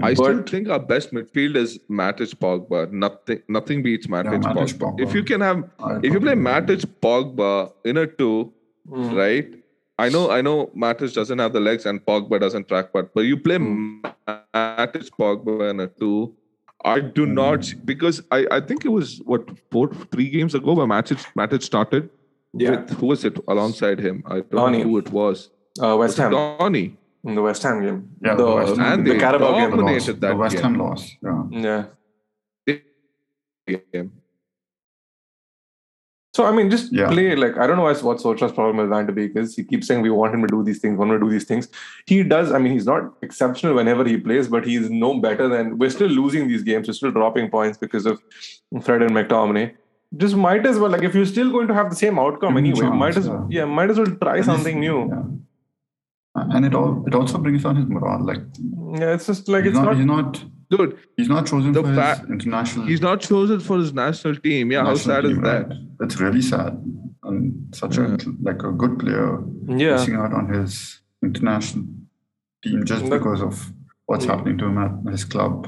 I but, still think our best midfield is Matic Pogba. Nothing, nothing beats Matic, yeah, Matic Pogba. Pogba. If you can have, I if you play Matic Pogba in a two, mm. right? I know, I know, Matic doesn't have the legs and Pogba doesn't track, but but you play mm. Matic Pogba in a two. I do mm. not because I, I think it was what four three games ago where Matic Matic started. Yeah. With, who was it alongside him? I don't Donny. know who it was. Uh, West Ham. Donny in the West Ham game. Yeah, the, the West Ham, and the Carabao game. Dominated that the West Ham loss. Yeah. Yeah. Game. So I mean, just yeah. play like I don't know what Solskjaer's problem is going to be because he keeps saying we want him to do these things, want him to do these things. He does. I mean, he's not exceptional whenever he plays, but he's no better than. We're still losing these games. We're still dropping points because of Fred and McTominay. Just might as well like if you're still going to have the same outcome anyway, chance, might as yeah. yeah, might as well try something new. Yeah and it all it also brings down his morale. Like Yeah, it's just like he's it's not, not. he's not Dude, he's not chosen The for his international. he's not chosen for his national team. Yeah, how national sad is that? right? It's really sad. And such a like a good player Yeah, missing out on his international team just Look- because of what's Yeah. happening to him at his club.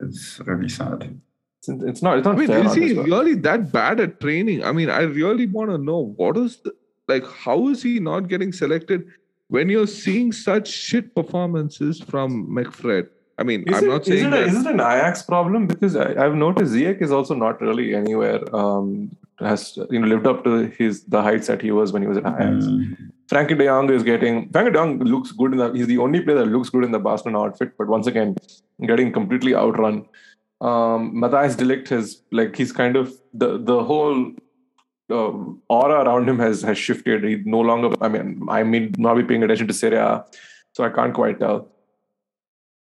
It's really sad. it's, it's not. It's not I mean, fair. is he this really that bad at training? I mean, I really want to know what is the like. How is he not getting selected when you're seeing such shit performances from McFred? I mean, Is I'm it, not is, saying it a, that. is it an Ajax problem? Because I, I've noticed Ziyech is also not really anywhere um, has you know lived up to his the heights that he was when he was at Ajax. Mm. Frenkie De Jong is getting Frenkie De Jong looks good in the he's the only player that looks good in the Barcelona outfit, but once again getting completely outrun. Um, Matthijs de Ligt has like he's kind of the the whole uh, aura around him has has shifted. He no longer. I mean, I mean, not be paying attention to Serie A, so I can't quite tell.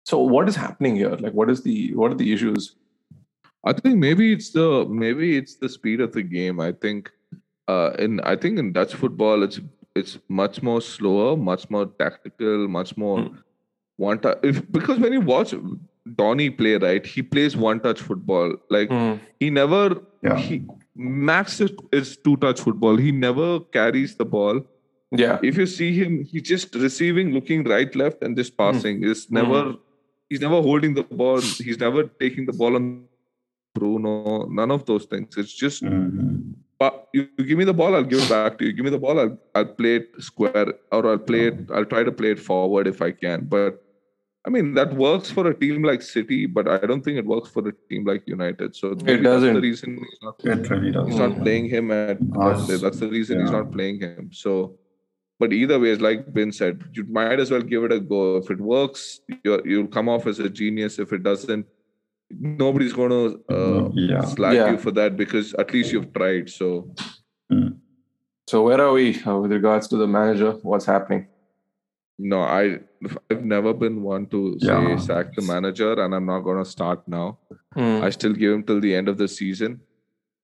So what is happening here? Like, what is the what are the issues? I think maybe it's the maybe it's the speed of the game. I think uh in I think in Dutch football it's it's much more slower, much more tactical, much more Mm. one touch. If because when you watch Donny play, right, he plays one touch football. Like he never Yeah. he Max is, is two touch football. He never carries the ball. Yeah, If you see him, he's just receiving, looking right, left, and just passing. It's never he's never holding the ball. He's never taking the ball on Bruno. None of those things. It's just Mhm. but you, you give me the ball, I'll give it back to you. Give me the ball, I'll I'll play it square or I'll play it. I'll try to play it forward if I can. But I mean that works for a team like City, but I don't think it works for a team like United. So maybe That's doesn't. the reason he's not, It really does. he's not playing him at. Us, that's the reason he's not playing him. So, but either way, like Ben said, you might as well give it a go. If it works, you're, you'll come off as a genius. If it doesn't, nobody's going to uh, Yeah. slag Yeah. you for that because at least you've tried. So. So where are we uh, with regards to the manager? What's happening? No, I I've never been one to say Yeah. sack the manager, and I'm not gonna start now. Hmm. I still give him till the end of the season.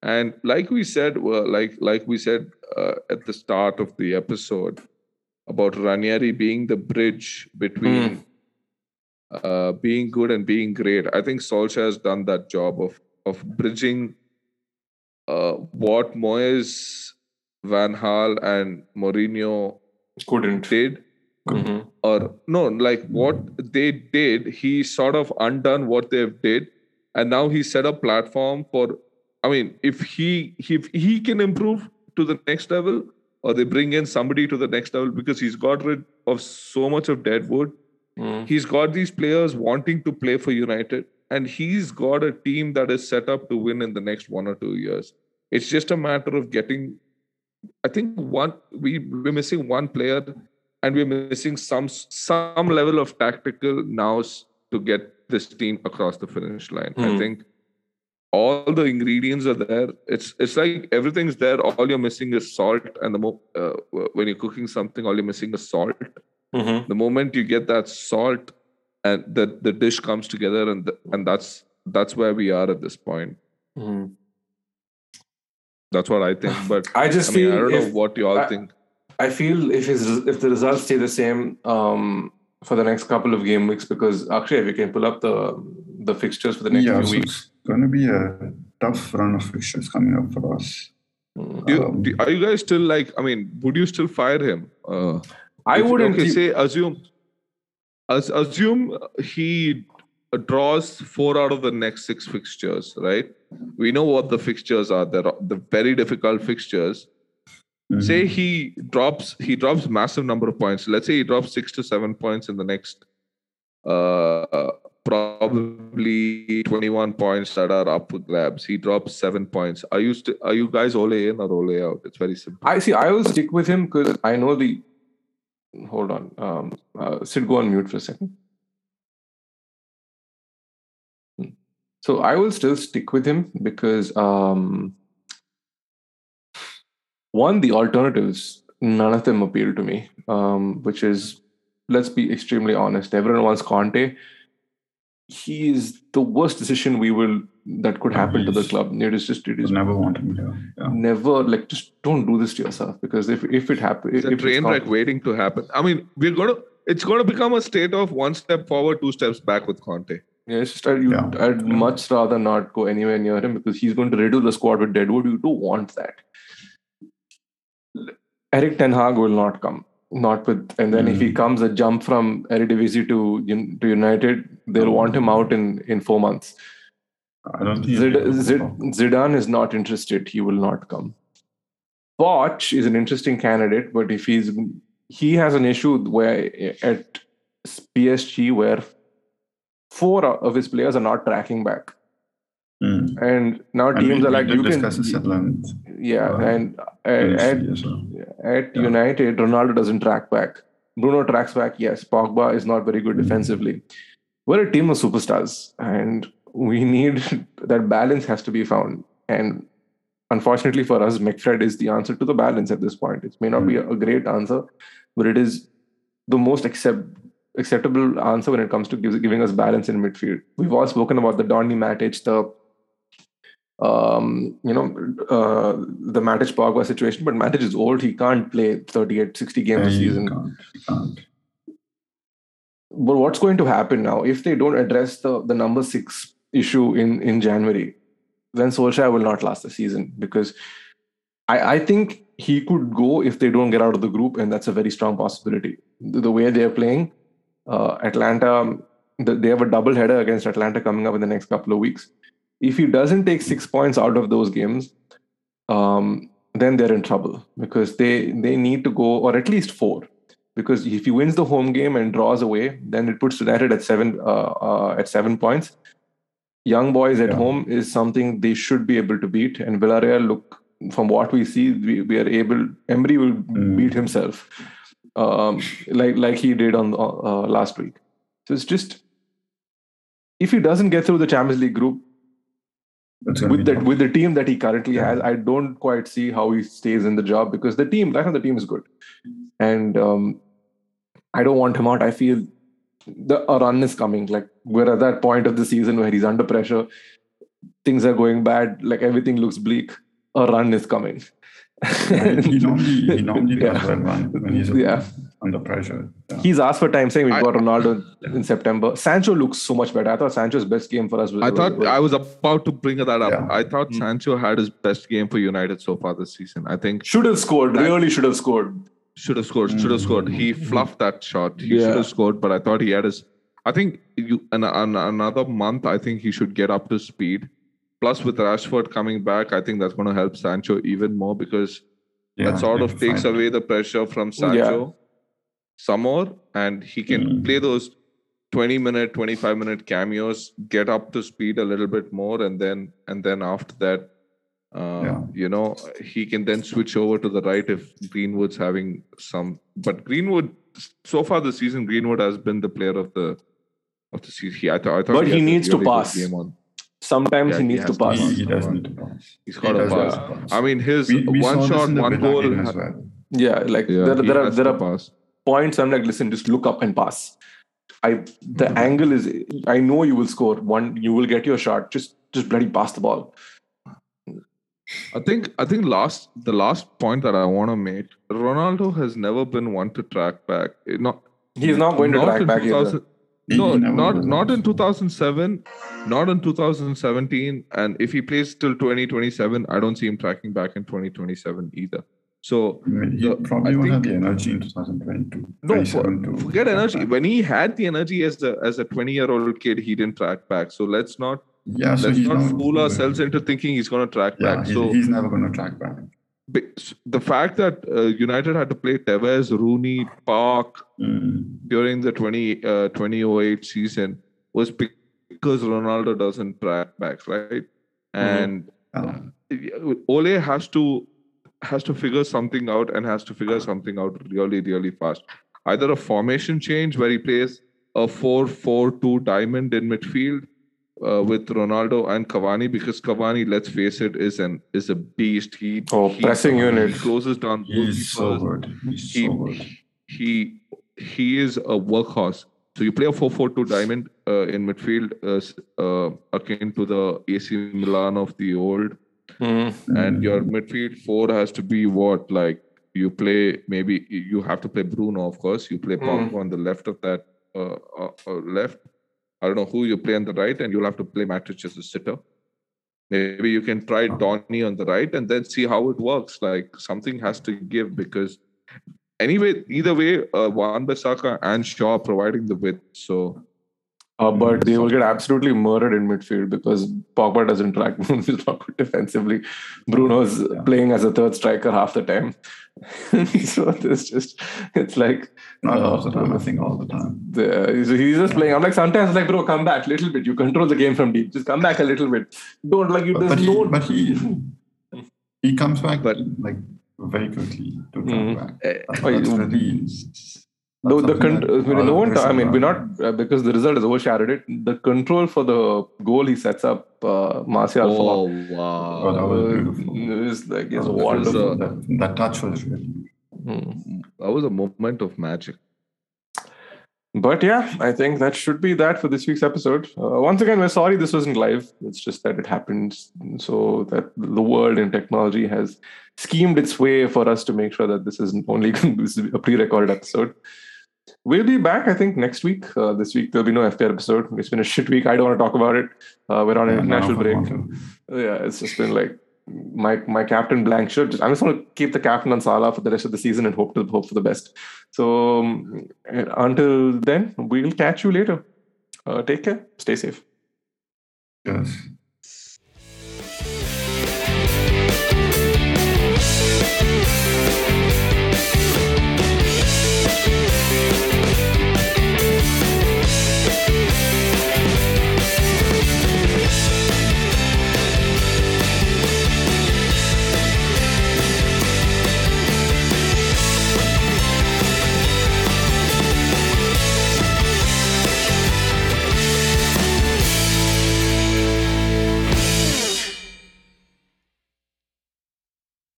And like we said, well, like like we said uh, at the start of the episode about Ranieri being the bridge between uh, being good and being great. I think Solskjaer has done that job of of bridging uh, what Moyes, Van Gaal, and Mourinho Couldn't. did Mhm. or no like what they did he sort of undone what they've did and now he set a platform for i mean if he if he can improve to the next level or they bring in somebody to the next level because he's got rid of so much of dead wood Mm. he's got these players wanting to play for united and he's got a team that is set up to win in the next one or two years it's just a matter of getting i think one we we're missing one player and we're missing some some level of tactical nous to get this team across the finish line. I Hmm. think all the ingredients are there. It's it's like everything's there. All you're missing is salt, and the mo- uh, when you're cooking something, all you're missing is salt. Mhm. The moment you get that salt, and the the dish comes together, and the, and that's that's where we are at this point. Mhm. That's what I think. But I just I mean, feel I don't if, know what you all I- think. I feel if his if the results stay the same um, for the next couple of game weeks, because actually we can pull up the the fixtures for the next yeah, few so weeks. it's going to be a tough run of fixtures coming up for us. Do you, Um, do, are you guys still like? I mean, would you still fire him? Uh, I wouldn't. Okay, say assume. As, assume he draws four out of the next six fixtures, right? We know what the fixtures are. They're the very difficult fixtures. Mhm. Say he drops he drops massive number of points. Let's say he drops six to seven points in the next uh probably 21 points that are up for grabs. He drops seven points. Are you st- are you guys ole in or ole out? It's very simple. I see. I will stick with him because I know the. Hold on. Um, uh, Sid, go on mute for a second. Hmm. So I will still stick with him because um, one, the alternatives, none of them appeal to me. Um, which is, let's be extremely honest. Everyone wants Conte. he is the worst decision we will that could happen to the club. It is just it is never want him here. Yeah. never like just don't do this to yourself because if if it happens, It's a if train wreck waiting to happen. I mean, we're gonna. It's going to become a state of one step forward, two steps back with Conte. Yeah, it's just I'd, you, Yeah. I'd much rather not go anywhere near him because he's going to riddle the squad with Deadwood. You don't want that. Erik Ten Hag will not come. Not with, and then if he Mm. comes a jump from Eredivisie to to United, they'll want him out in in four months. I don't think. Zid, Zid, Zidane is not interested. He will not come. Poch is an interesting candidate, but if he's he has an issue where at PSG where four of his players are not tracking back, Mm. and now teams we- are like you can. Yeah, uh, and uh, at previously at Yeah. United, Ronaldo doesn't track back. Bruno tracks back, yes. Pogba is not very good Mhm. defensively. We're a team of superstars, and we need that balance has to be found. And unfortunately for us, McFred is the answer to the balance at this point. It may not be a great answer, but it is the most accept, acceptable answer when it comes to gives, giving us balance in midfield. We've all spoken about the Donny Matic, the um, you know, uh, the Matic Pogba situation, but Matic is old. He can't play 38, 60 games a Yeah, you season. can't, can't. But what's going to happen now if they don't address the, the number six issue in, in January? Then Solskjaer will not last the season because I, I think he could go if they don't get out of the group, and that's a very strong possibility. The, the way they're playing, uh, Atalanta, the, they have a double header against Atalanta coming up in the next couple of weeks. If he doesn't take six points out of those games, um, then they're in trouble because they they need to go or at least four because if he wins the home game and draws away, then it puts United at seven uh, uh, at seven points. Young boys at Yeah. home is something they should be able to beat, and Villarreal look from what we see, we, we are able. Emery will Mm. beat himself, um, like like he did on uh, last week. So it's just if he doesn't get through the Champions League group with that with the team that he currently Yeah. has, I don't quite see how he stays in the job because the team, right now, the team is good, and um, I don't want him out. I feel the a run is coming. Like we're at that point of the season where he's under pressure, things are going bad, like everything looks bleak. A run is coming. Yeah, he normally he normally does Yeah. well when, when he's Yeah. under pressure. Yeah. He's asked for time, saying we've I- got Ronaldo in September. Sancho looks so much better. I thought Sancho's best game for us was. I thought was- I was about to bring that up. Yeah. I thought Mm. Sancho had his best game for United so far this season. I think should have scored. That- really should have scored. should have scored. Should have scored. He fluffed that shot. He Yeah. should have scored, but I thought he had his. I think you in, in another month. I think he should get up to speed. Plus, with Rashford coming back, I think that's going to help Sancho even more because Yeah, that sort of takes fine. away the pressure from Sancho some more, and he can Mm. play those 20 minute, 25 minute cameos, get up to speed a little bit more, and then and then after that, uh, Yeah. you know, he can then switch over to the right if Greenwood's having some. But Greenwood, so far this season, Greenwood has been the player of the of the season. I, thought I thought But he had a needs to really good pass. Game on. Sometimes Yeah, he he needs to has to pass. He, pass. he does need to pass. He's He got to pass. to pass. I mean, his we, we one shot, this in the one goal. game ha- as well. Yeah, like Yeah, there, there are there are pass. points I'm like, listen, just look up and pass. I the Mhm. angle is I know you will score. One, you will get your shot. Just just bloody pass the ball. I think I think last the last point that I want to make, Ronaldo has never been one to track back. It Not He's not going to track back either. 2000 He- No, not not in 2007, not in 2017, and if he plays till 2027, I don't see him tracking back in 2027 either. So I mean, he The- probably I won't have the energy in 2022. no, for, forget energy. back. When he had the energy as a as a 20 year old kid, he didn't track back. So let's not Yeah, let's he's not fool ourselves into thinking he's going to track Yeah, back. So he's never going to track back. The fact that uh, United had to play Tevez, Rooney, Park Mm. during the 20, uh, 2008 season was because Ronaldo doesn't track back, right? And Yeah. Ole has to has to figure something out and has to figure something out really, really fast. Either a formation change where he plays a 4-4-2 diamond in midfield uh, with Ronaldo and Cavani, because Cavani, let's face it, is an is a beast. He Oh, he- pressing he unit. closes down. He's so good. He's He, so good. he he is a workhorse. So you play a 4-4-2 diamond uh, in midfield, uh, uh, akin to the AC Milan of the old. Mm. And your midfield four has to be what? Like you play maybe you have to play Bruno, of course. You play Pogba on the left of that uh, uh, uh, left. I don't know who you play on the right, and you'll have to play Matic as a sitter. Maybe you can try Donny on the right and then see how it works. Like something has to give because anyway, either way, uh, Wan Bissaka and Shaw are providing the width. So uh, but they will get absolutely murdered in midfield because Pogba doesn't track Bruno's not good defensively. Bruno's yeah. playing as a third striker half the time. so it's just, it's like. Not uh, half the time, I think all the time. The, he's, he's just playing. I'm like, sometimes, like, bro, come back a little bit. You control the game from deep. Just come back a little bit. Don't, like, you, but, but, he, but he, he comes back, but, like, very quickly to come mm-hmm. back. Eh, that's, oh, that's really no, the con- I mean, no one. I mean, we're not uh, because the result has overshadowed it. The control for the goal he sets up, uh, Martial. Oh for, wow! Oh, that was beautiful. It was like it's wonderful. That, that, touch was really. Hmm. That was a moment of magic. But yeah, I think that should be that for this week's episode. Uh, once again, we're sorry this wasn't live. It's just that it happened so that the world and technology has schemed its way for us to make sure that this is only this is a pre-recorded episode. We'll be back, I think, next week. Uh, this week there'll be no FPL episode. It's been a shit week. I don't want to talk about it. Uh, we're on an international break. Yeah, it's just been like my my captain blank shirt. Just, I'm just going to keep the captain on Salah for the rest of the season and hope to hope for the best. So um, until then, we'll catch you later. Uh, take care. Stay safe. Yes.